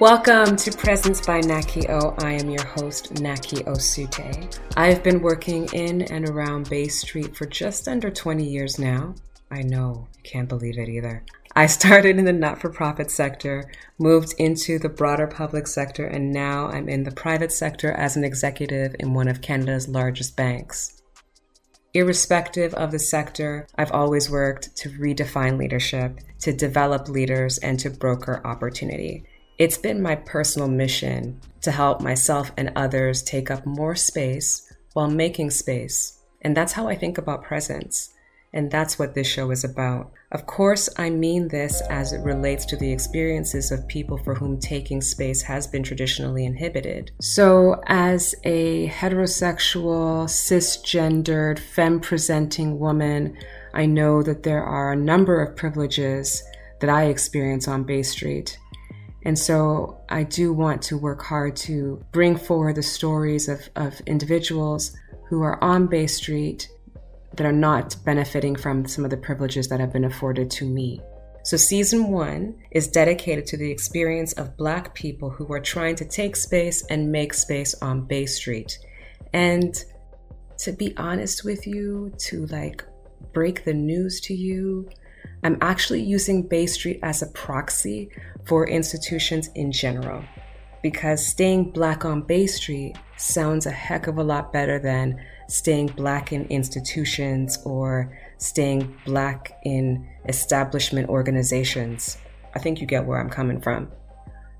Welcome to Presence by Naki O. I am your host, Naki Osutei. I've been working in and around Bay Street for just under 20 years now. I know, can't believe it either. I started in the not for profit sector, moved into the broader public sector, and now I'm in the private sector as an executive in one of Canada's largest banks. Irrespective of the sector, I've always worked to redefine leadership, to develop leaders, and to broker opportunity. It's been my personal mission to help myself and others take up more space while making space. And that's how I think about presence. And that's what this show is about. Of course, I mean this as it relates to the experiences of people for whom taking space has been traditionally inhibited. So, as a heterosexual, cisgendered, femme presenting woman, I know that there are a number of privileges that I experience on Bay Street. And so I do want to work hard to bring forward the stories of, of individuals who are on Bay Street that are not benefiting from some of the privileges that have been afforded to me. So, season one is dedicated to the experience of Black people who are trying to take space and make space on Bay Street. And to be honest with you, to like break the news to you, I'm actually using Bay Street as a proxy for institutions in general because staying black on Bay Street sounds a heck of a lot better than staying black in institutions or staying black in establishment organizations. I think you get where I'm coming from.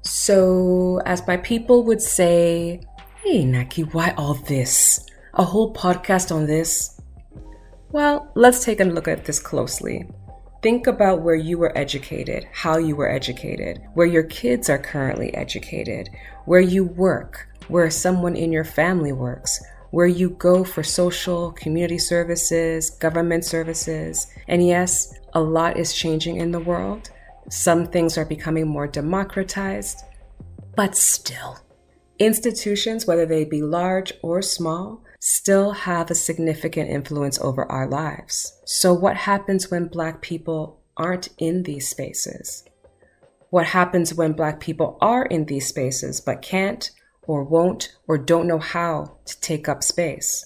So, as my people would say, hey, Naki, why all this? A whole podcast on this? Well, let's take a look at this closely. Think about where you were educated, how you were educated, where your kids are currently educated, where you work, where someone in your family works, where you go for social, community services, government services. And yes, a lot is changing in the world. Some things are becoming more democratized, but still, institutions, whether they be large or small, still have a significant influence over our lives. So, what happens when Black people aren't in these spaces? What happens when Black people are in these spaces but can't or won't or don't know how to take up space?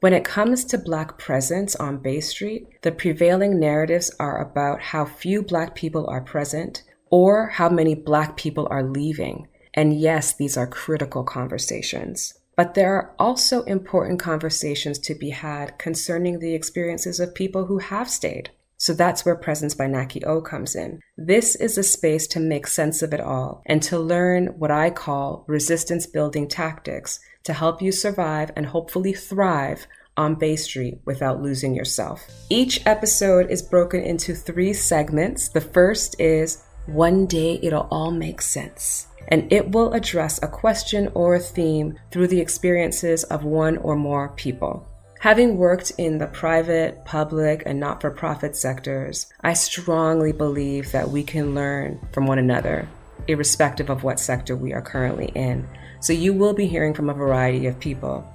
When it comes to Black presence on Bay Street, the prevailing narratives are about how few Black people are present or how many Black people are leaving. And yes, these are critical conversations. But there are also important conversations to be had concerning the experiences of people who have stayed. So that's where Presence by Naki O comes in. This is a space to make sense of it all and to learn what I call resistance building tactics to help you survive and hopefully thrive on Bay Street without losing yourself. Each episode is broken into three segments. The first is One Day It'll All Make Sense and it will address a question or a theme through the experiences of one or more people. Having worked in the private, public, and not for profit sectors, I strongly believe that we can learn from one another, irrespective of what sector we are currently in. So you will be hearing from a variety of people.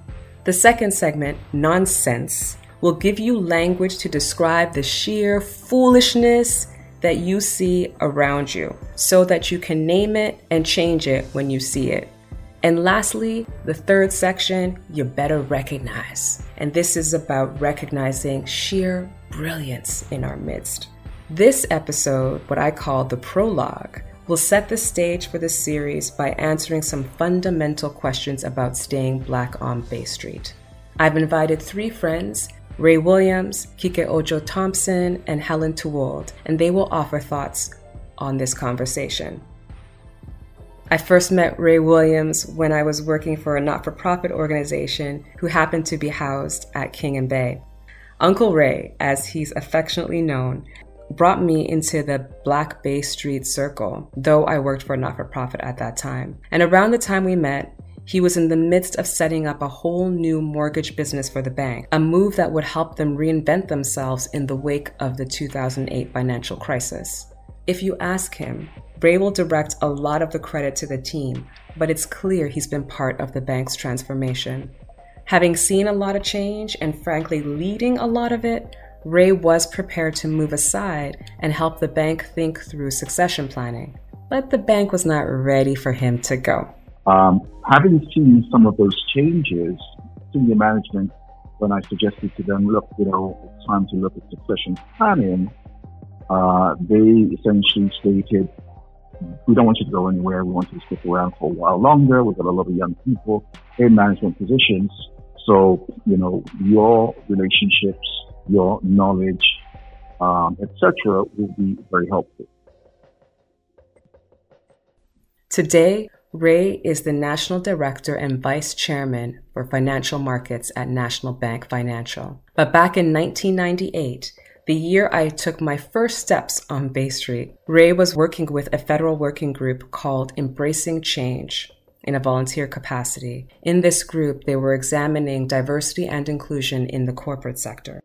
The second segment, Nonsense, will give you language to describe the sheer foolishness that you see around you so that you can name it and change it when you see it. And lastly, the third section, you better recognize. And this is about recognizing sheer brilliance in our midst. This episode, what I call the prologue, will set the stage for the series by answering some fundamental questions about staying black on Bay Street. I've invited three friends Ray Williams, Kike Ojo Thompson, and Helen Tewolde, and they will offer thoughts on this conversation. I first met Ray Williams when I was working for a not for profit organization who happened to be housed at King and Bay. Uncle Ray, as he's affectionately known, brought me into the Black Bay Street Circle, though I worked for a not for profit at that time. And around the time we met, he was in the midst of setting up a whole new mortgage business for the bank, a move that would help them reinvent themselves in the wake of the 2008 financial crisis. If you ask him, Ray will direct a lot of the credit to the team, but it's clear he's been part of the bank's transformation. Having seen a lot of change and frankly leading a lot of it, Ray was prepared to move aside and help the bank think through succession planning. but the bank was not ready for him to go. Um, having seen some of those changes, senior management, when I suggested to them, look, you know, it's time to look at succession planning, uh, they essentially stated, we don't want you to go anywhere. We want you to stick around for a while longer. We've got a lot of young people in management positions. So, you know, your relationships, your knowledge, um, etc., will be very helpful. Today, Ray is the National Director and Vice Chairman for Financial Markets at National Bank Financial. But back in 1998, the year I took my first steps on Bay Street, Ray was working with a federal working group called Embracing Change in a volunteer capacity. In this group, they were examining diversity and inclusion in the corporate sector.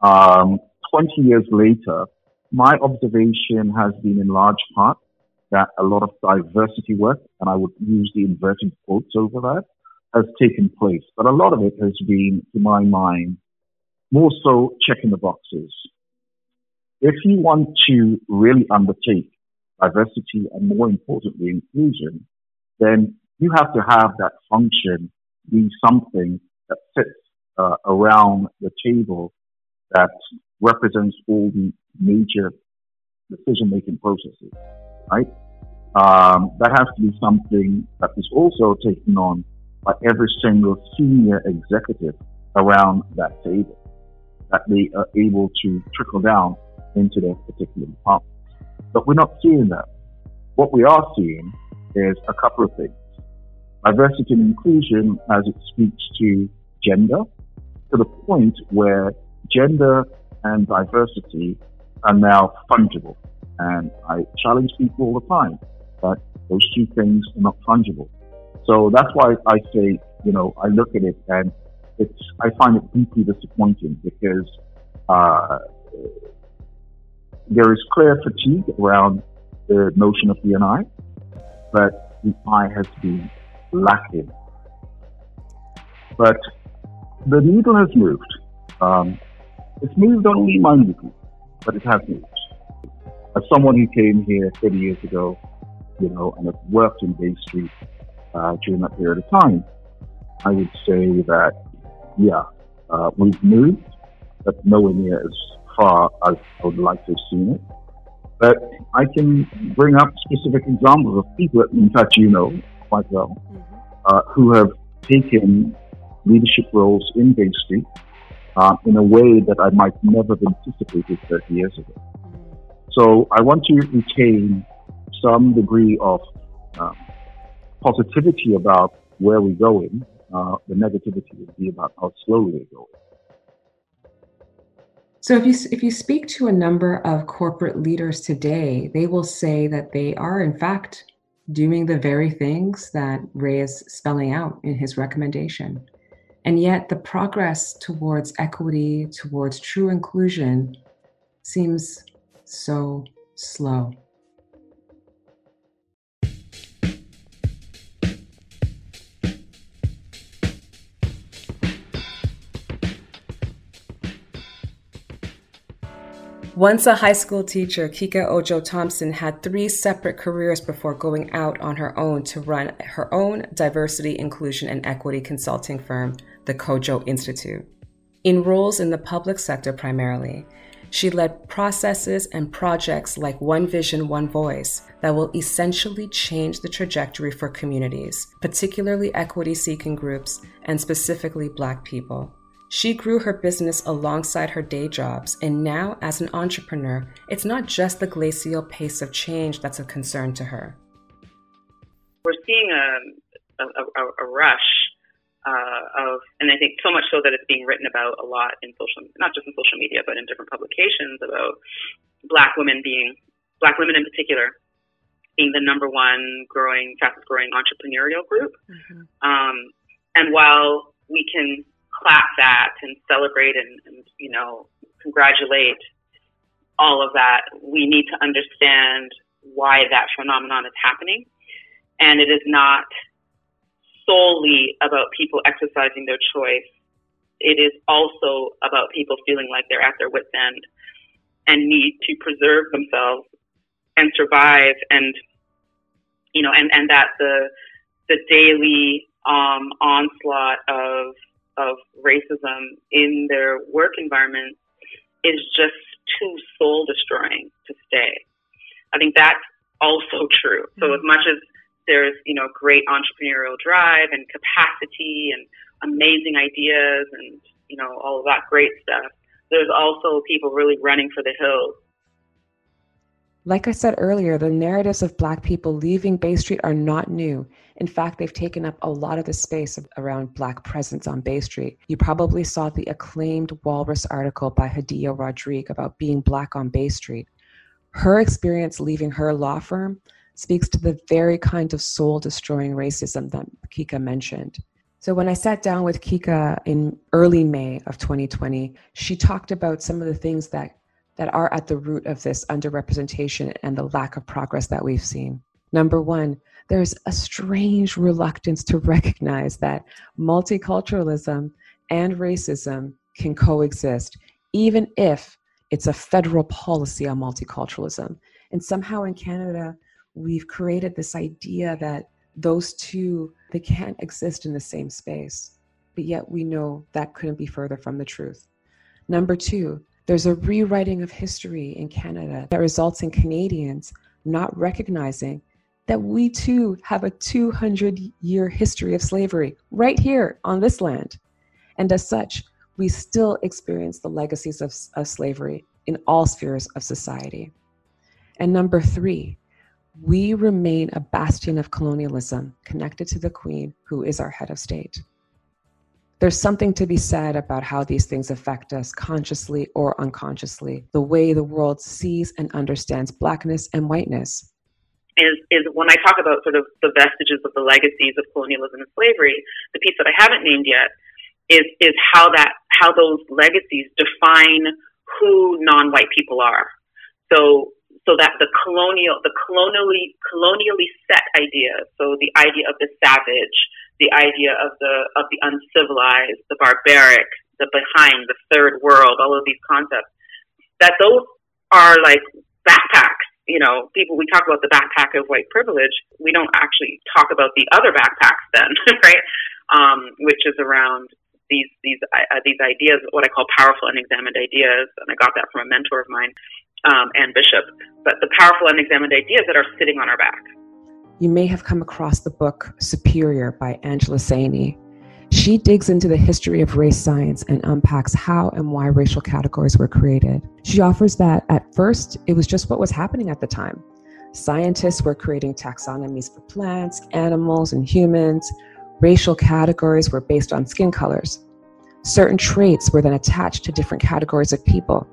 Um, 20 years later, my observation has been in large part that a lot of diversity work, and I would use the inverted quotes over that, has taken place. But a lot of it has been, to my mind, more so checking the boxes. If you want to really undertake diversity and more importantly, inclusion, then you have to have that function be something that sits uh, around the table that represents all the major decision making processes, right? Um, that has to be something that is also taken on by every single senior executive around that table, that they are able to trickle down into their particular department. But we're not seeing that. What we are seeing is a couple of things. Diversity and inclusion as it speaks to gender to the point where gender and diversity are now fungible. And I challenge people all the time that those two things are not fungible. So that's why I say, you know, I look at it and it's, I find it deeply disappointing because, uh, there is clear fatigue around the notion of D&I, but the I has been lacking. But the needle has moved. Um, it's moved only minutely, but it has moved. As someone who came here 30 years ago, you know, and have worked in Bay Street uh, during that period of time, I would say that, yeah, uh, we've moved, but nowhere near as far as I would like to have seen it. But I can bring up specific examples of people, in fact, you know quite well, mm-hmm. uh, who have taken leadership roles in Bay Street uh, in a way that I might never have anticipated 30 years ago. So I want to retain some degree of um, positivity about where we're going. Uh, the negativity would be about how slowly we're going. So if you if you speak to a number of corporate leaders today, they will say that they are in fact doing the very things that Ray is spelling out in his recommendation. And yet the progress towards equity, towards true inclusion seems so slow. Once a high school teacher, Kike Ojo Thompson had three separate careers before going out on her own to run her own diversity, inclusion, and equity consulting firm, the Kojo Institute. In roles in the public sector primarily, she led processes and projects like One Vision, One Voice that will essentially change the trajectory for communities, particularly equity seeking groups and specifically Black people. She grew her business alongside her day jobs, and now, as an entrepreneur, it's not just the glacial pace of change that's a concern to her. We're seeing a, a, a rush uh, of, and I think so much so that it's being written about a lot in social, not just in social media, but in different publications about Black women being, Black women in particular, being the number one growing, fastest growing entrepreneurial group. Mm-hmm. Um, and while we can clap that and celebrate and, and you know congratulate all of that, we need to understand why that phenomenon is happening. And it is not solely about people exercising their choice. It is also about people feeling like they're at their wits' end and need to preserve themselves and survive and you know and and that the the daily um, onslaught of of racism in their work environment is just too soul destroying to stay. I think that's also true. So mm-hmm. as much as there's you know great entrepreneurial drive and capacity and amazing ideas and you know all of that great stuff, there's also people really running for the hills. Like I said earlier, the narratives of Black people leaving Bay Street are not new. In fact, they've taken up a lot of the space around Black presence on Bay Street. You probably saw the acclaimed Walrus article by Hadiya Roderique about being Black on Bay Street. Her experience leaving her law firm speaks to the very kind of soul destroying racism that Kike mentioned. So, when I sat down with Kike in early May of 2020, she talked about some of the things that, that are at the root of this underrepresentation and the lack of progress that we've seen. Number one, there's a strange reluctance to recognize that multiculturalism and racism can coexist, even if it's a federal policy on multiculturalism. And somehow in Canada, we've created this idea that those two they can't exist in the same space but yet we know that couldn't be further from the truth. Number two there's a rewriting of history in canada that results in canadians not recognizing that we too have a 200 year history of slavery right here on this land. And as such we still experience the legacies of, of slavery in all spheres of society. And number three we remain a bastion of colonialism connected to the Queen, who is our head of state. There's something to be said about how these things affect us consciously or unconsciously, the way the world sees and understands blackness and whiteness. Is, is when I talk about sort of the vestiges of the legacies of colonialism and slavery, the piece that I haven't named yet is is how that how those legacies define who non-white people are. So so that the colonial, the colonially, colonially set idea, so the idea of the savage, the idea of the of the uncivilized, the barbaric, the behind, the third world, all of these concepts, that those are like backpacks. You know, people we talk about the backpack of white privilege. We don't actually talk about the other backpacks then, right? Um, which is around these these uh, these ideas, what I call powerful unexamined ideas, and I got that from a mentor of mine um, and Bishop, but the powerful unexamined ideas that are sitting on our back. You may have come across the book Superior by Angela Saini. She digs into the history of race science and unpacks how and why racial categories were created. She offers that at first it was just what was happening at the time. Scientists were creating taxonomies for plants, animals, and humans. Racial categories were based on skin colors. Certain traits were then attached to different categories of people.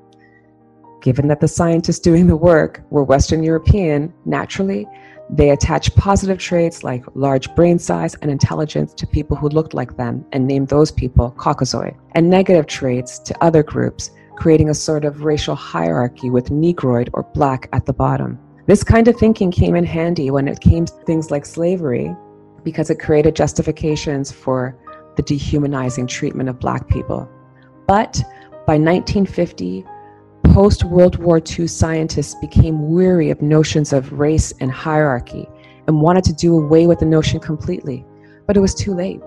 Given that the scientists doing the work were Western European, naturally, they attached positive traits like large brain size and intelligence to people who looked like them and named those people Caucasoid, and negative traits to other groups, creating a sort of racial hierarchy with Negroid or black at the bottom. This kind of thinking came in handy when it came to things like slavery because it created justifications for the dehumanizing treatment of black people. But by 1950, Post World War II scientists became weary of notions of race and hierarchy and wanted to do away with the notion completely, but it was too late.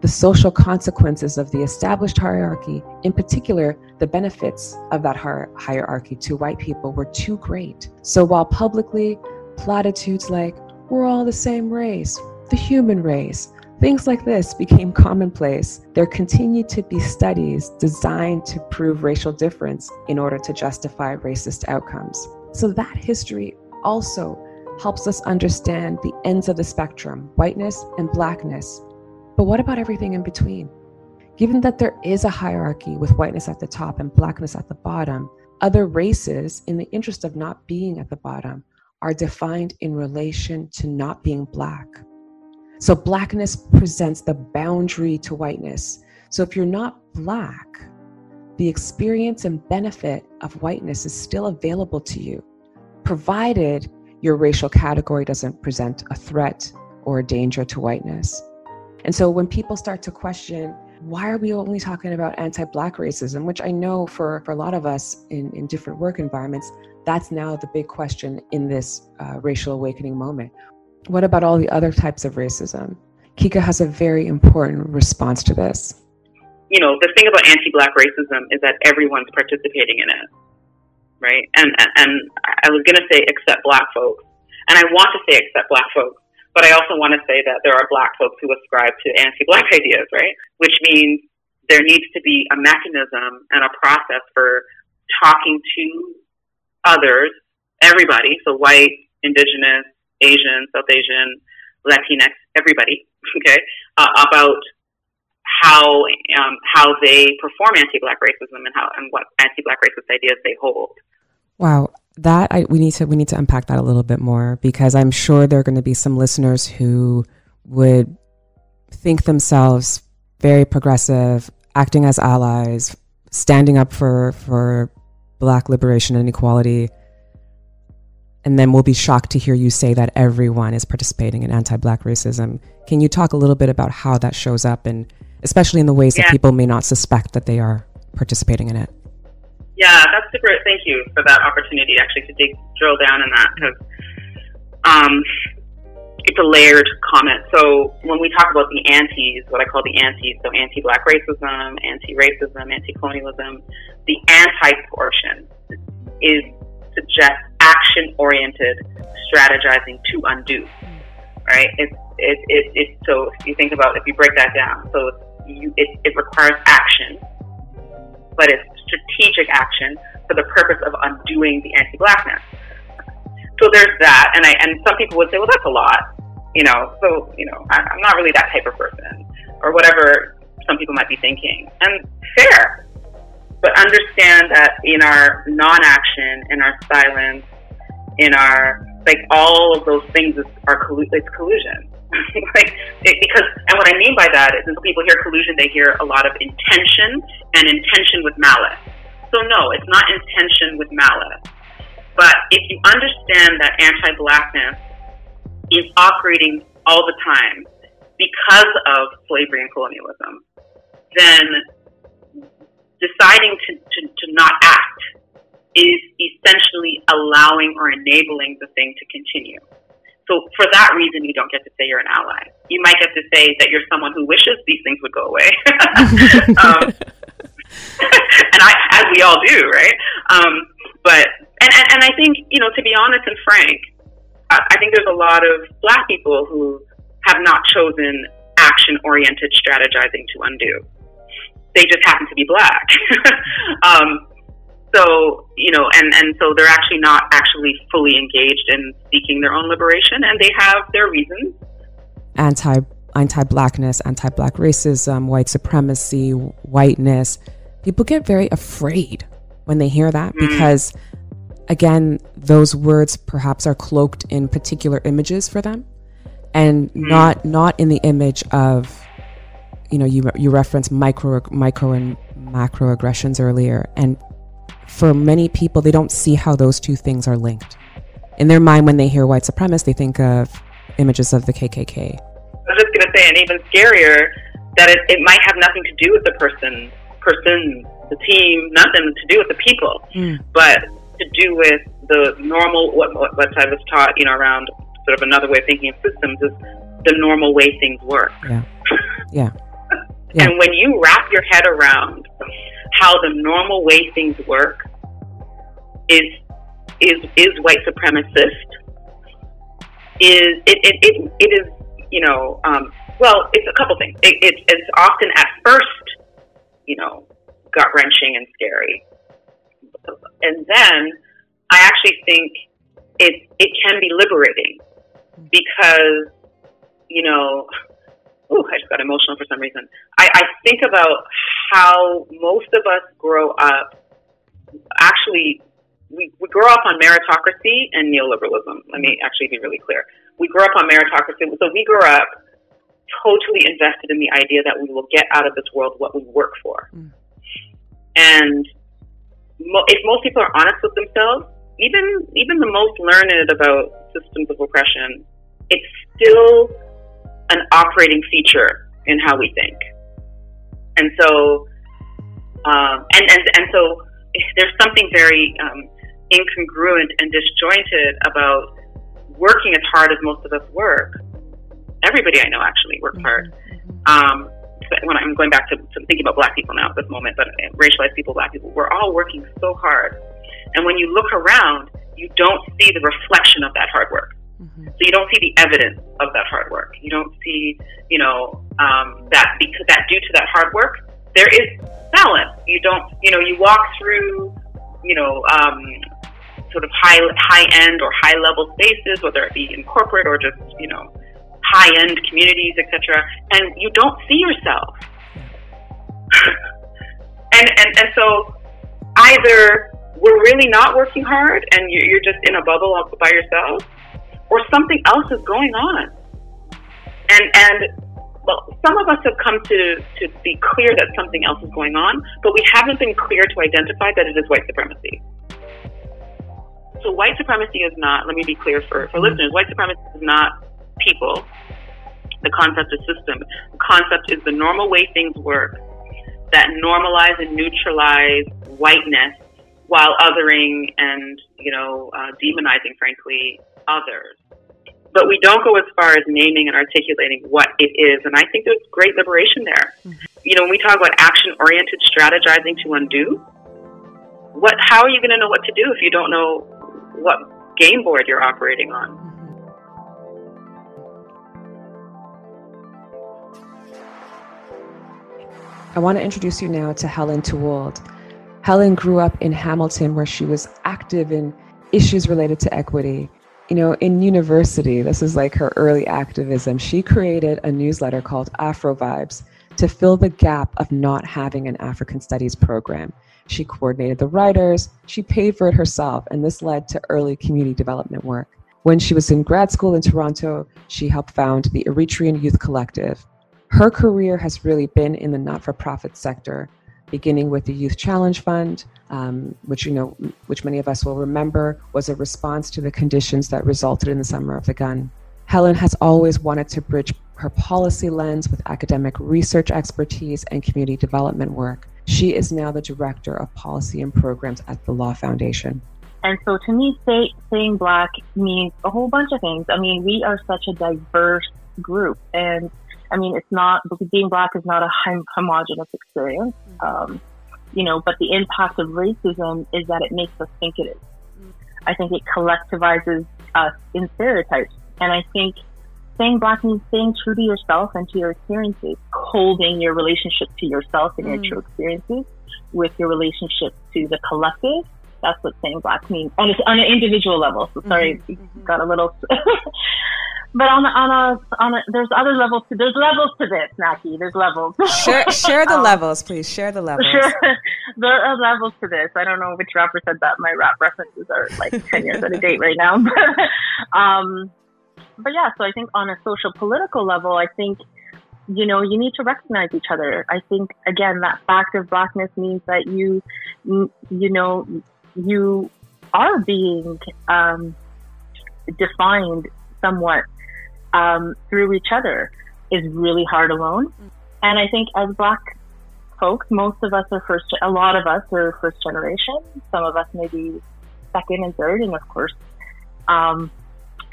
The social consequences of the established hierarchy, in particular the benefits of that hierarchy to white people, were too great. So while publicly platitudes like, we're all the same race, the human race, Things like this became commonplace. There continued to be studies designed to prove racial difference in order to justify racist outcomes. So that history also helps us understand the ends of the spectrum, whiteness and blackness. But what about everything in between? Given that there is a hierarchy with whiteness at the top and blackness at the bottom, other races, in the interest of not being at the bottom, are defined in relation to not being black. So blackness presents the boundary to whiteness. So if you're not black, the experience and benefit of whiteness is still available to you, provided your racial category doesn't present a threat or a danger to whiteness. And so when people start to question why are we only talking about anti-black racism which i know for, for a lot of us in, in different work environments that's now the big question in this uh, racial awakening moment what about all the other types of racism? Kike has a very important response to this. You know the thing about anti-black racism is that everyone's participating in it right? And and i was going to say except black folks. And i want to say except black folks but I also want to say that there are black folks who ascribe to anti-black ideas, right? Which means there needs to be a mechanism and a process for talking to others, everybody, so white, indigenous, Asian, South Asian, Latinx, everybody, okay, uh, about how um, how they perform anti-black racism and how and what anti-black racist ideas they hold. Wow, that I, we need to we need to unpack that a little bit more because I'm sure there are going to be some listeners who would think themselves very progressive, acting as allies, standing up for for black liberation and equality. And then we'll be shocked to hear you say that everyone is participating in anti-black racism. Can you talk a little bit about how that shows up and especially in the ways yeah. that people may not suspect that they are participating in it? Yeah, that's super. Thank you for that opportunity actually to dig, drill down in that because um, it's a layered comment. So when we talk about the antis, what I call the antis, so anti-black racism, anti-racism, anti-colonialism, the anti portion is suggest action-oriented strategizing to undo. Right? It's it, it, it, so if you think about if you break that down, so you, it, it requires action, but it's strategic action for the purpose of undoing the anti-blackness. So there's that, and I and some people would say, well, that's a lot, you know. So you know, I, I'm not really that type of person, or whatever some people might be thinking, and fair. But understand that in our non-action, in our silence, in our like all of those things is, are collu- it's collusion. like it, because and what I mean by that is when people hear collusion, they hear a lot of intention and intention with malice. So no, it's not intention with malice. But if you understand that anti-blackness is operating all the time because of slavery and colonialism, then deciding to, to, to not act is essentially allowing or enabling the thing to continue. So for that reason, you don't get to say you're an ally. You might get to say that you're someone who wishes these things would go away. um, and I, as we all do, right? Um, but and, and, and I think you know, to be honest and frank, I, I think there's a lot of Black people who have not chosen action-oriented strategizing to undo. They just happen to be Black. um, so, you know, and, and so they're actually not actually fully engaged in seeking their own liberation and they have their reasons. Anti anti blackness, anti black racism, white supremacy, whiteness. People get very afraid when they hear that mm. because again, those words perhaps are cloaked in particular images for them and mm. not not in the image of you know you you referenced micro micro and macro aggressions earlier and for many people, they don't see how those two things are linked. In their mind, when they hear white supremacist, they think of images of the KKK. I was just going to say, and even scarier, that it, it might have nothing to do with the person, person, the team, nothing to do with the people, mm. but to do with the normal, what, what, what I was taught, you know, around sort of another way of thinking of systems is the normal way things work. Yeah. Yeah. Yeah. and when you wrap your head around how the normal way things work is is is white supremacist. Is it it, it, it is you know um, well it's a couple things. It, it, it's often at first you know gut wrenching and scary, and then I actually think it it can be liberating because you know ooh, I just got emotional for some reason. I, I think about how most of us grow up. Actually, we, we grow up on meritocracy and neoliberalism. Let me actually be really clear. We grow up on meritocracy. So we grow up totally invested in the idea that we will get out of this world what we work for. Mm. And mo- if most people are honest with themselves, even even the most learned about systems of oppression, it's still an operating feature in how we think. And so, um, and, and, and so there's something very um, incongruent and disjointed about working as hard as most of us work. Everybody I know actually works mm-hmm. hard. Um, when I'm going back to, to, thinking about black people now at this moment, but racialized people, black people, we're all working so hard. And when you look around, you don't see the reflection of that hard work. Mm-hmm. So you don't see the evidence of that hard work. You don't see, you know, um, that because that due to that hard work, there is balance. You don't, you know, you walk through, you know, um, sort of high high end or high level spaces, whether it be in corporate or just, you know, high end communities, etc. And you don't see yourself. and, and and so either we're really not working hard and you're just in a bubble by yourself, or something else is going on. And and well, some of us have come to to be clear that something else is going on, but we haven't been clear to identify that it is white supremacy. So white supremacy is not. Let me be clear for for mm-hmm. listeners. White supremacy is not people. The concept is system. The concept is the normal way things work that normalize and neutralize whiteness while othering and you know uh, demonizing, frankly, others. But we don't go as far as naming and articulating what it is. And I think there's great liberation there. Mm-hmm. You know, when we talk about action oriented strategizing to undo, what, how are you going to know what to do if you don't know what game board you're operating on? I want to introduce you now to Helen Tewolde. Helen grew up in Hamilton, where she was active in issues related to equity you know, in university, this is like her early activism. She created a newsletter called Afro Vibes to fill the gap of not having an African studies program. She coordinated the writers, she paid for it herself, and this led to early community development work. When she was in grad school in Toronto, she helped found the Eritrean Youth Collective. Her career has really been in the not for profit sector, beginning with the Youth Challenge Fund, um, which you know, which many of us will remember, was a response to the conditions that resulted in the Summer of the Gun. Helen has always wanted to bridge her policy lens with academic research expertise and community development work. She is now the director of policy and programs at the Law Foundation. And so to me, say, saying black means a whole bunch of things. I mean, we are such a diverse group. And I mean, it's not, being black is not a homogenous experience. Um, you know, but the impact of racism is that it makes us think it is. I think it collectivizes us in stereotypes. And I think saying black means staying true to yourself and to your experiences, holding your relationship to yourself and mm. your true experiences with your relationship to the collective. That's what saying black means on, a, on an individual level. So sorry, mm-hmm. mm-hmm. got a little but on a, on a on a there's other levels to there's levels to this Naki. There's levels. Share share the um, levels please. Share the levels. Sure. there are levels to this. I don't know which rapper said that my rap references are like 10 years out of date right now um but yeah so I think on a social political level I think you know you need to recognize each other. I think again that fact of blackness means that you you know you are being um defined somewhat um, through each other is really hard alone. And I think as Black folks, most of us are first, a lot of us are first generation. Some of us maybe second and third, and of course, um,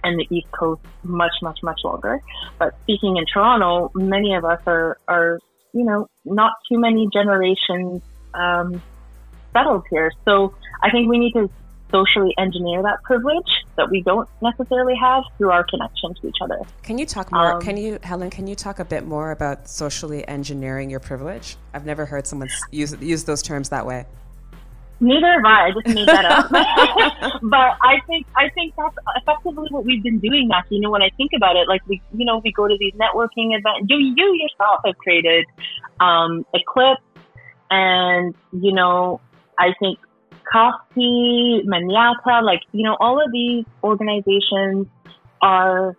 and the East Coast much, much, much longer. But speaking in Toronto, many of us are, are you know, not too many generations um, settled here. So I think we need to socially engineer that privilege that we don't necessarily have through our connection to each other. Can you talk more? Um, can you, Helen? Can you talk a bit more about socially engineering your privilege? I've never heard someone use use those terms that way. Neither have I. I just made that up. but I think I think that's effectively what we've been doing, Matt. You know, when I think about it, like we, you know, we go to these networking events. You, you yourself have created um, Eclipse, and you know, I think COFPE, Manyata, like, you know, all of these organizations are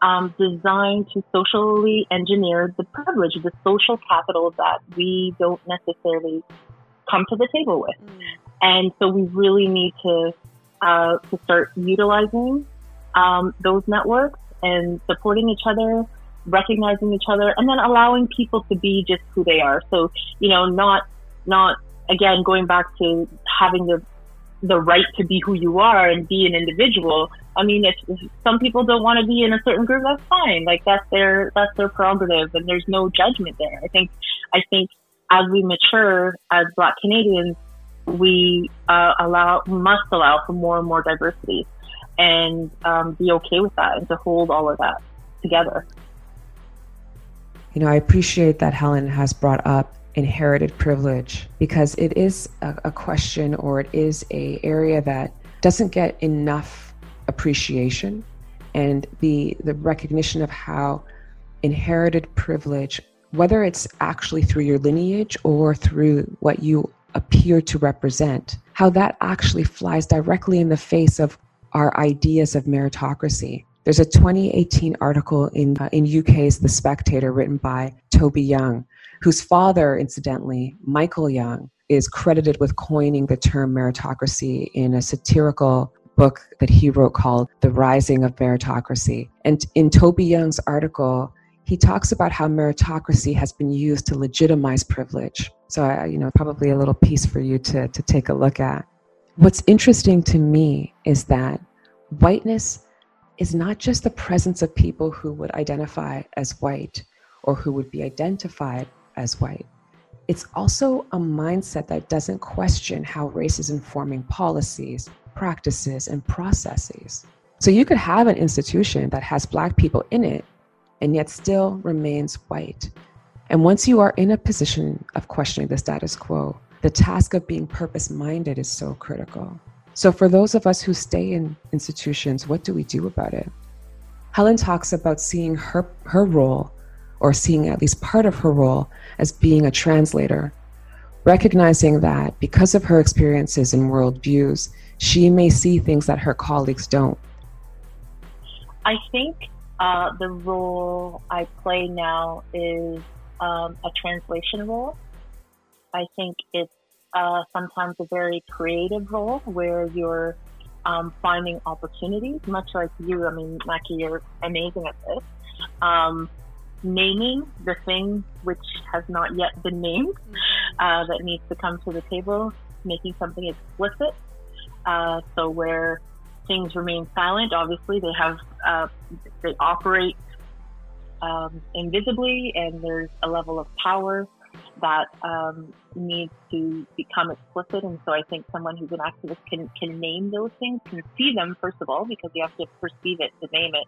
um, designed to socially engineer the privilege, the social capital that we don't necessarily come to the table with. Mm. And so we really need to, uh, to start utilizing um, those networks and supporting each other recognizing each other and then allowing people to be just who they are. So, you know, not, not again, going back to having the, the right to be who you are and be an individual. I mean, if, if some people don't want to be in a certain group, that's fine. Like that's their, that's their prerogative and there's no judgment there. I think, I think as we mature as Black Canadians, we uh, allow, must allow for more and more diversity and um, be okay with that and to hold all of that together. You know, I appreciate that Helen has brought up inherited privilege because it is a, a question or it is a area that doesn't get enough appreciation and the the recognition of how inherited privilege whether it's actually through your lineage or through what you appear to represent how that actually flies directly in the face of our ideas of meritocracy. There's a 2018 article in, uh, in UK's The Spectator written by Toby Young, whose father, incidentally, Michael Young, is credited with coining the term meritocracy in a satirical book that he wrote called The Rising of Meritocracy. And in Toby Young's article, he talks about how meritocracy has been used to legitimize privilege. So, I, you know, probably a little piece for you to, to take a look at. What's interesting to me is that whiteness is not just the presence of people who would identify as white or who would be identified as white. It's also a mindset that doesn't question how race is informing policies, practices, and processes. So you could have an institution that has black people in it and yet still remains white. And once you are in a position of questioning the status quo, the task of being purpose minded is so critical. So, for those of us who stay in institutions, what do we do about it? Helen talks about seeing her, her role, or seeing at least part of her role, as being a translator, recognizing that because of her experiences and worldviews, she may see things that her colleagues don't. I think uh, the role I play now is um, a translation role. I think it's uh, sometimes a very creative role where you're um, finding opportunities, much like you. I mean, Naki, you're amazing at this. Um, naming the thing which has not yet been named uh, that needs to come to the table, making something explicit. Uh, so where things remain silent, obviously they have uh, they operate um, invisibly, and there's a level of power that um, needs to become explicit. And so I think someone who's an activist can, can name those things, can see them, first of all, because you have to perceive it to name it.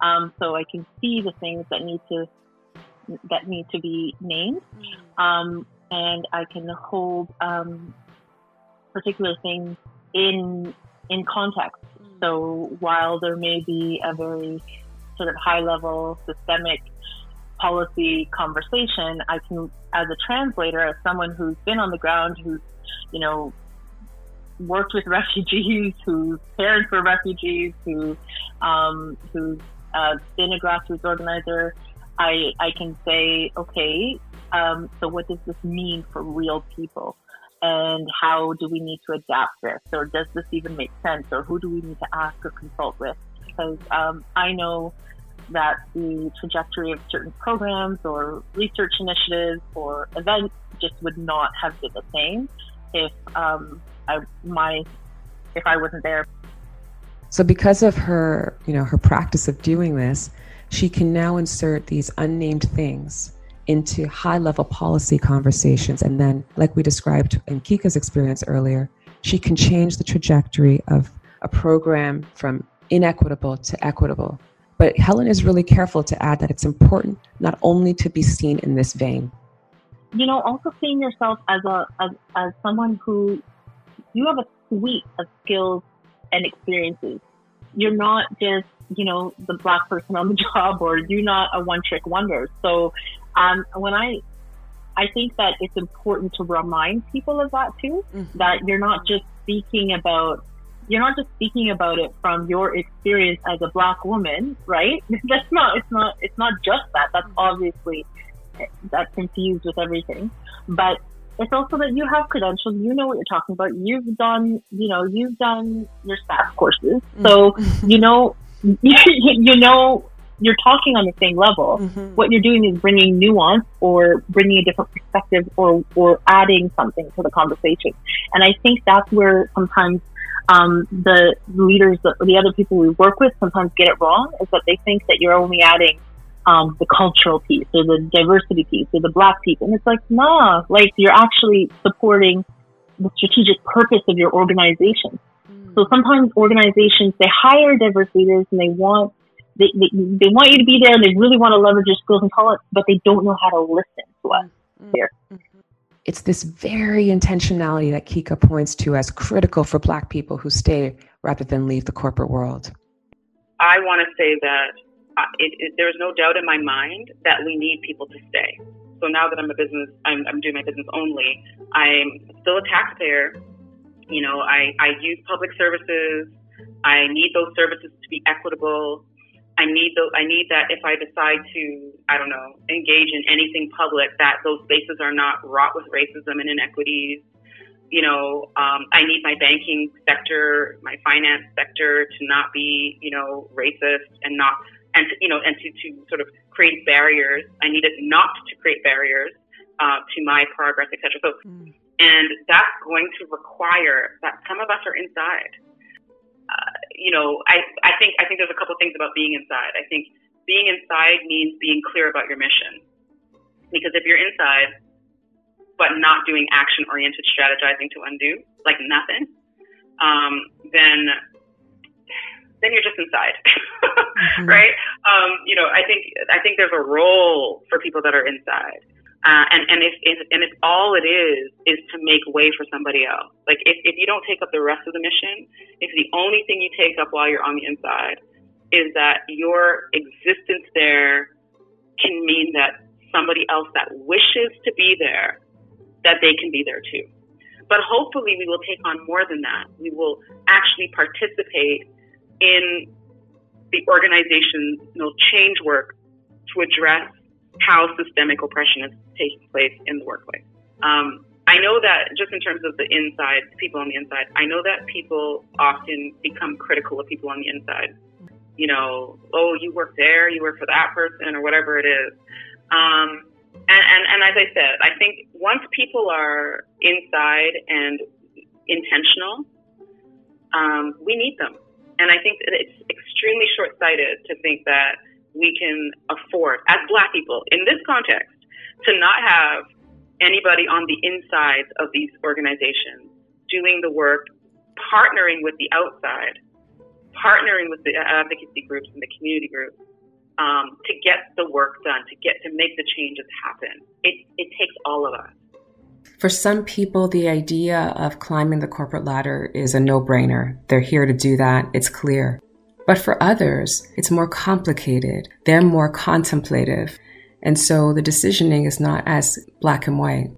Um, so I can see the things that need to, that need to be named. Um, and I can hold um, particular things in, in context. So while there may be a very sort of high level systemic policy conversation, I can, as a translator, as someone who's been on the ground, who's, you know, worked with refugees, whose parents were refugees, who, um, who's uh, been a grassroots organizer, I, I can say, okay, um, so what does this mean for real people? And how do we need to adapt this? Or does this even make sense? Or who do we need to ask or consult with? Because um, I know that the trajectory of certain programs or research initiatives or events just would not have been the same if um, I my if I wasn't there. So because of her, you know, her practice of doing this, she can now insert these unnamed things into high level policy conversations. And then, like we described in Kike's experience earlier, she can change the trajectory of a program from inequitable to equitable but Helen is really careful to add that it's important not only to be seen in this vein. You know, also seeing yourself as a as, as someone who you have a suite of skills and experiences. You're not just you know the black person on the job, or you're not a one trick wonder. So um, when I I think that it's important to remind people of that too. Mm-hmm. That you're not just speaking about you're not just speaking about it from your experience as a black woman, right? That's not, it's not, it's not just that. That's obviously, that's confused with everything. But it's also that you have credentials, you know what you're talking about. You've done, you know, you've done your staff courses. So, mm-hmm. you know, you know you're talking on the same level. Mm-hmm. What you're doing is bringing nuance or bringing a different perspective or, or adding something to the conversation. And I think that's where sometimes um, the leaders, the, the other people we work with sometimes get it wrong is that they think that you're only adding um, the cultural piece or the diversity piece or the black piece. And it's like, nah, like you're actually supporting the strategic purpose of your organization. Mm. So sometimes organizations, they hire diverse leaders and they want, they, they, they want you to be there. and They really want to leverage your skills and talents, but they don't know how to listen to us mm. here. Mm-hmm. It's this very intentionality that Kike points to as critical for Black people who stay rather than leave the corporate world. I want to say that uh, it, it, there's no doubt in my mind that we need people to stay. So now that I'm a business, I'm, I'm doing my business only. I'm still a taxpayer. You know, I, I use public services. I need those services to be equitable. I need those, I need that if I decide to, I don't know, engage in anything public, that those spaces are not wrought with racism and inequities. You know, um, I need my banking sector, my finance sector to not be, you know, racist and not and to, you know, and to, to sort of create barriers. I need it not to create barriers uh, to my progress, etc. So, mm. and that's going to require that some of us are inside. Uh, you know, I, I think I think there's a couple things about being inside. I think being inside means being clear about your mission, because if you're inside but not doing action-oriented strategizing to undo, like nothing, um, then then you're just inside, mm-hmm. right? Um, you know, I think I think there's a role for people that are inside, uh, and and if, if and if all it is is to make way for somebody else, like if if you don't take up the rest of the mission, if the only thing you take up while you're on the inside is that your existence there can mean that somebody else that wishes to be there, that they can be there too. But hopefully, we will take on more than that. We will actually participate in the organization's you know, change work to address how systemic oppression is taking place in the workplace. Um, I know that just in terms of the inside, people on the inside, I know that people often become critical of people on the inside. You know, oh, you work there, you work for that person, or whatever it is. Um, and, and, and as I said, I think once people are inside and intentional, um, we need them. And I think it's extremely short sighted to think that we can afford, as Black people in this context, to not have anybody on the inside of these organizations doing the work, partnering with the outside, partnering with the advocacy groups and the community groups um, to get the work done, to get to make the changes happen. It, it takes all of us. For some people, the idea of climbing the corporate ladder is a no brainer. They're here to do that, it's clear. But for others, it's more complicated. They're more contemplative. And so the decisioning is not as black and white.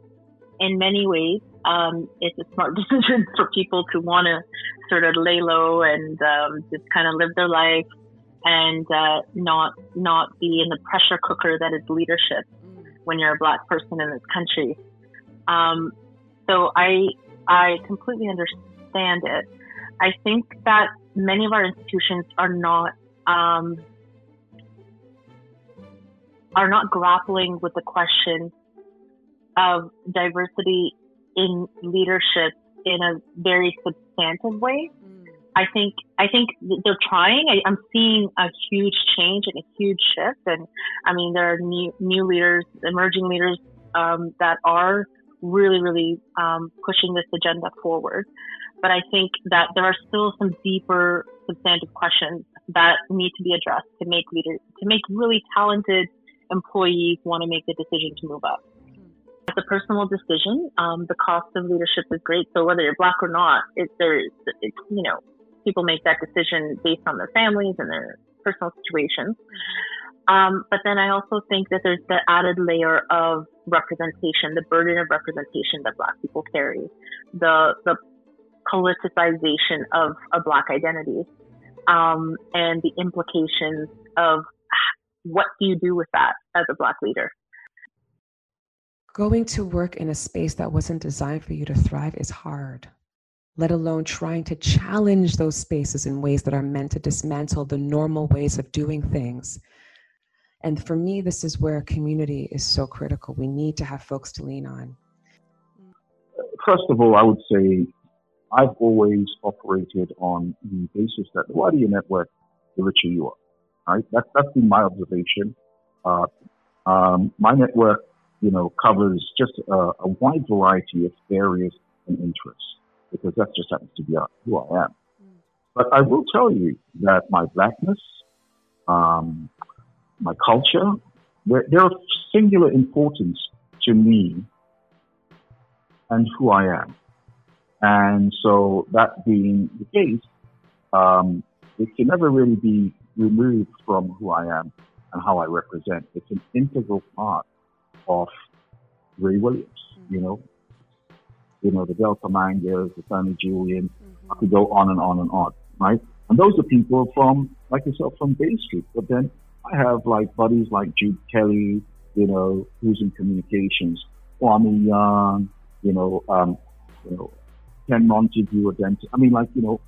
In many ways, um, it's a smart decision for people to want to sort of lay low and um, just kind of live their life and uh, not not be in the pressure cooker that is leadership when you're a black person in this country. Um, so I I completely understand it. I think that many of our institutions are not um, are not grappling with the question of diversity in leadership in a very substantive way. Mm. I think I think they're trying. I, am seeing a huge change and a huge shift, and I mean there are new new leaders, emerging leaders um, that are really, really um, pushing this agenda forward. But I think that there are still some deeper substantive questions that need to be addressed to make leaders, to make really talented employees want to make the decision to move up. It's a personal decision. Um, the cost of leadership is great. So whether you're black or not, it, there's, it, you know, people make that decision based on their families and their personal situations. Um, but then I also think that there's the added layer of representation, the burden of representation that Black people carry, the the politicization of a Black identity, um, and the implications of what do you do with that as a Black leader. Going to work in a space that wasn't designed for you to thrive is hard, let alone trying to challenge those spaces in ways that are meant to dismantle the normal ways of doing things And for me, this is where community is so critical. We need to have folks to lean on. First of all, I would say I've always operated on the basis that the wider your network, the richer you are. Right? That's that's been my observation. Uh, um, my network, you know, covers just a, a, wide variety of areas and interests because that just happens to be who I am. But I will tell you that my blackness, um, my culture, they're, they're of singular importance to me and who I am. And so that being the case, um, it can never really be removed from who I am and how I represent. It's an integral part of Ray Williams, mm-hmm. you know, you know, the Delta Mangas, the Sammy Julian, mm-hmm. I could go on and on and on, right? And those are people from, like yourself, from Bay Street. But then I have like buddies like Jude Kelly, you know, who's in communications, Kwame Young, you know, um, you know, Ken Montague, Dent. I mean, like, you know,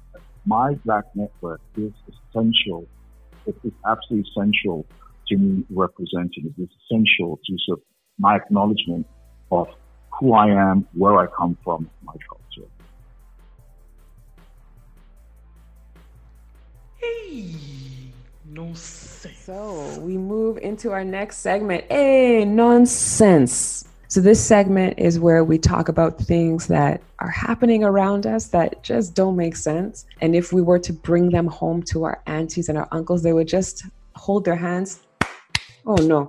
my black network is essential. It is absolutely essential to me representing. It is essential to sort of my acknowledgement of who I am, where I come from, my culture. Hey, nonsense. So we move into our next segment. Hey, nonsense. So, this segment is where we talk about things that are happening around us that just don't make sense. And if we were to bring them home to our aunties and our uncles, they would just hold their hands, oh no,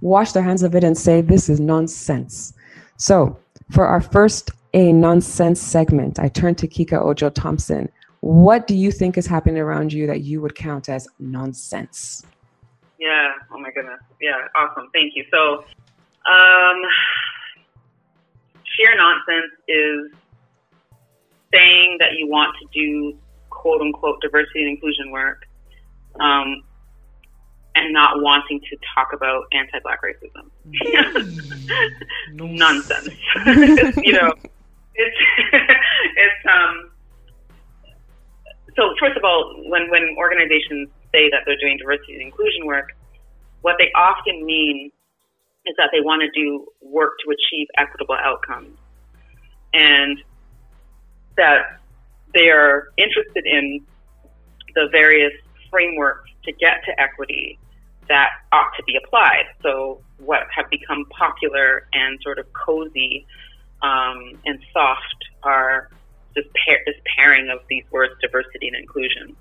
wash their hands of it and say, This is nonsense. So, for our first A Nonsense segment, I turn to Kike Ojo Thompson. What do you think is happening around you that you would count as nonsense? Yeah, oh my goodness. Yeah, awesome. Thank you. So, um, sheer nonsense is saying that you want to do quote unquote diversity and inclusion work um, and not wanting to talk about anti black racism. nonsense. you know, it's, it's, um, so first of all, when, when organizations say that they're doing diversity and inclusion work, what they often mean is that they want to do work to achieve equitable outcomes and that they are interested in the various frameworks to get to equity that ought to be applied. So, what have become popular and sort of cozy um, and soft are this, pair, this pairing of these words, diversity and inclusion.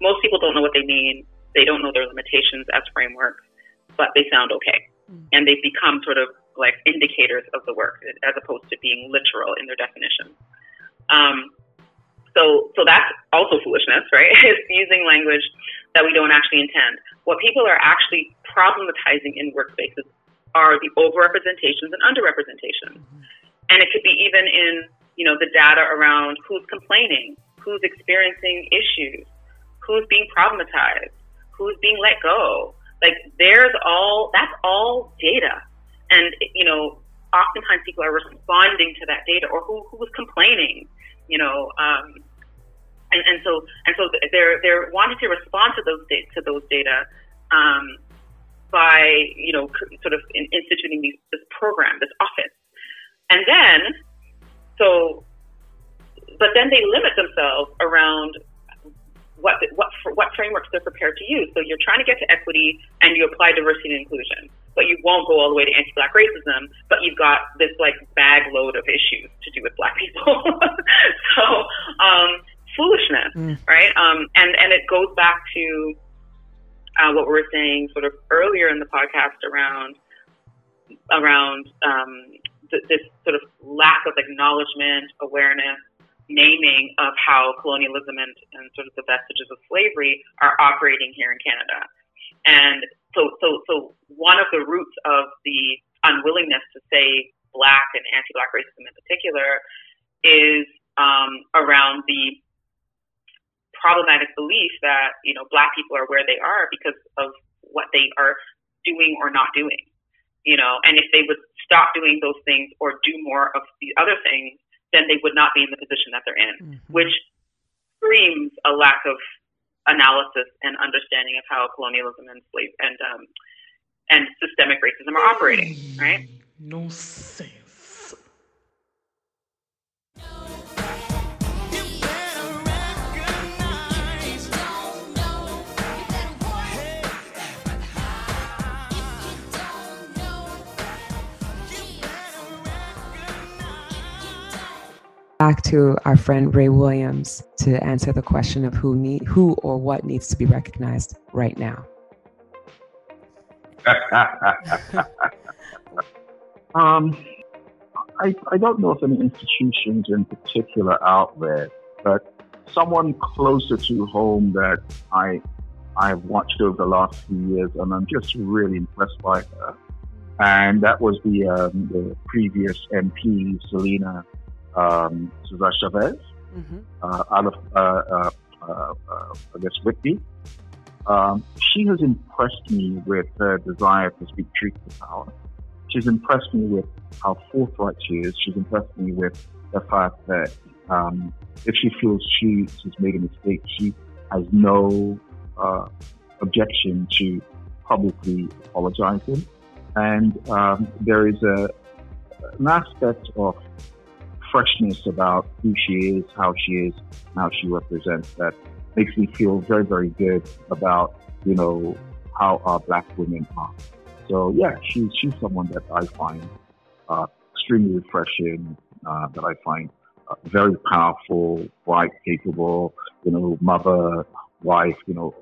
Most people don't know what they mean. They don't know their limitations as frameworks, but they sound okay and they've become sort of like indicators of the work as opposed to being literal in their definition. Um, so, so that's also foolishness, right? it's using language that we don't actually intend. What people are actually problematizing in workspaces are the overrepresentations and underrepresentations. Mm-hmm. And it could be even in, you know, the data around who's complaining, who's experiencing issues, who's being problematized, who's being let go, like there's all that's all data, and you know, oftentimes people are responding to that data, or who who was complaining, you know, um, and and so and so they're they're wanting to respond to those to those data. Um, by you know sort of instituting these, this program, this office, and then so, but then they limit themselves around what what what frameworks they're prepared to use. So you're trying to get to equity and you apply diversity and inclusion, but you won't go all the way to anti-black racism. But you've got this like bag load of issues to do with black people. so um, foolishness, mm. right? Um, and and it goes back to uh, what we were saying sort of earlier in the podcast around around um, th- this sort of lack of acknowledgement, awareness, naming of how colonialism and, and sort of the vestiges of slavery are operating here in Canada. And so, so, so one of the roots of the unwillingness to say black and anti-black racism in particular is um, around the problematic belief that you know black people are where they are because of what they are doing or not doing. You know, and if they would stop doing those things or do more of the other things, then they would not be in the position that they're in, mm-hmm. which screams a lack of analysis and understanding of how colonialism and slave and um, and systemic racism are operating, right? No sense. Back to our friend Ray Williams to answer the question of who need who or what needs to be recognized right now. um, I, I don't know if any institutions in particular out there, but someone closer to home that I I've watched over the last few years, and I'm just really impressed by her. And that was the um, the previous MP, Celina um, Caesar-Chavannes, mm-hmm. uh, out of, uh, uh, uh, uh, I guess, Whitby. Um, she has impressed me with her desire to speak truth to power. She's impressed me with how forthright she is. She's impressed me with the fact that um, if she feels she, she's made a mistake, she has no uh, objection to publicly apologizing. And um, there is a, an aspect of freshness about who she is, how she is, how she represents that makes me feel very, very good about, you know, how our black women are. So yeah, she's, she's someone that I find, uh, extremely refreshing, uh, that I find uh, very powerful, bright, capable, you know, mother, wife, you know,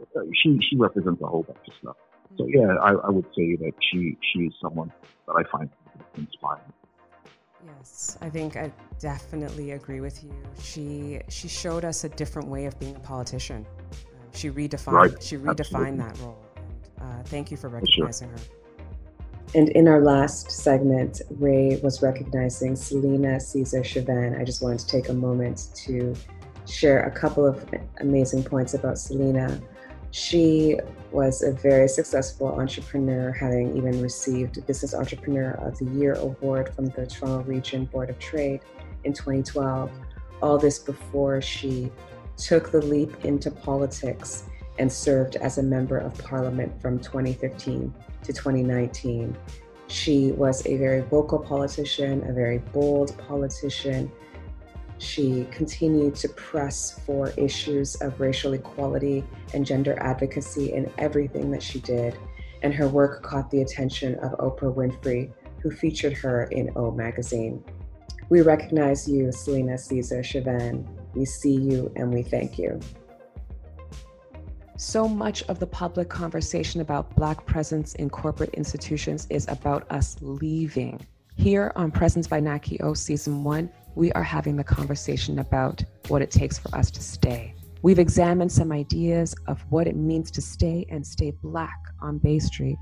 she, she represents a whole bunch of stuff. So yeah, I, I would say that she, she is someone that I find inspiring. Yes, I think I definitely agree with you. She she showed us a different way of being a politician. Uh, she redefined right. she redefined Absolutely. that role. And, uh, thank you for recognizing sure. her. And in our last segment, Ray was recognizing Celina Caesar-Chavannes. I just wanted to take a moment to share a couple of amazing points about Celina. She was a very successful entrepreneur, having even received Business Entrepreneur of the Year award from the Toronto Region Board of Trade in 2012. All this before she took the leap into politics and served as a member of parliament from 2015 to 2019. She was a very vocal politician, a very bold politician, she continued to press for issues of racial equality and gender advocacy in everything that she did, and her work caught the attention of Oprah Winfrey, who featured her in O magazine. We recognize you, Celina Caesar-Chavannes. We see you and we thank you. So much of the public conversation about Black presence in corporate institutions is about us leaving. Here on Presence by Naki O Season 1, we are having the conversation about what it takes for us to stay. We've examined some ideas of what it means to stay and stay black on Bay Street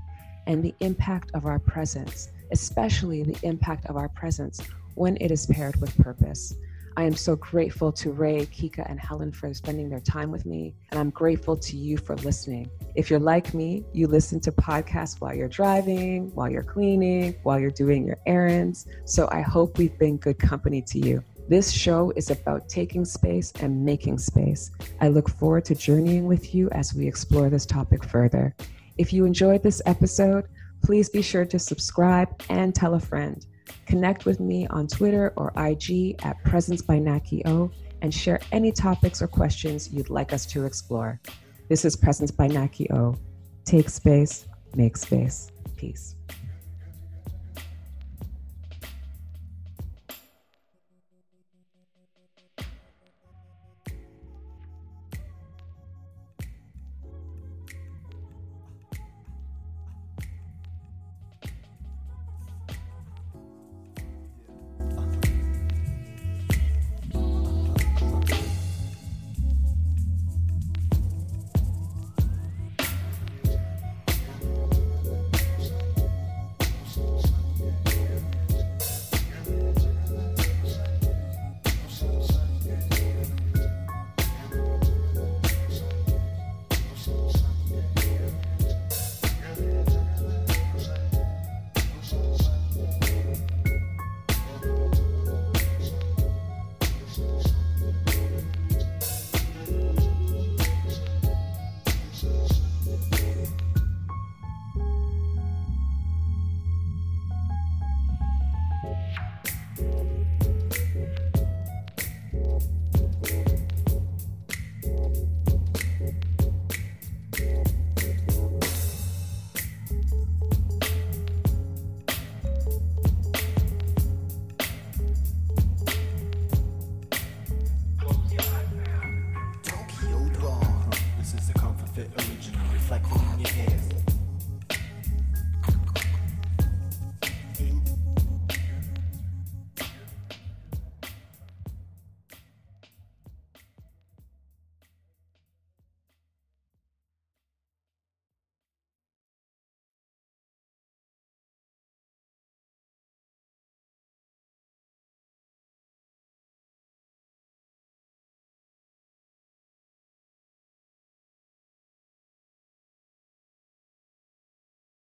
and the impact of our presence, especially the impact of our presence when it is paired with purpose. I am so grateful to Ray, Kike, and Helen for spending their time with me, and I'm grateful to you for listening. If you're like me, you listen to podcasts while you're driving, while you're cleaning, while you're doing your errands. So I hope we've been good company to you. This show is about taking space and making space. I look forward to journeying with you as we explore this topic further. If you enjoyed this episode, please be sure to subscribe and tell a friend. Connect with me on Twitter or IG at Presence by Naki O and share any topics or questions you'd like us to explore. This is Presence by Naki O. Take space, make space. Peace.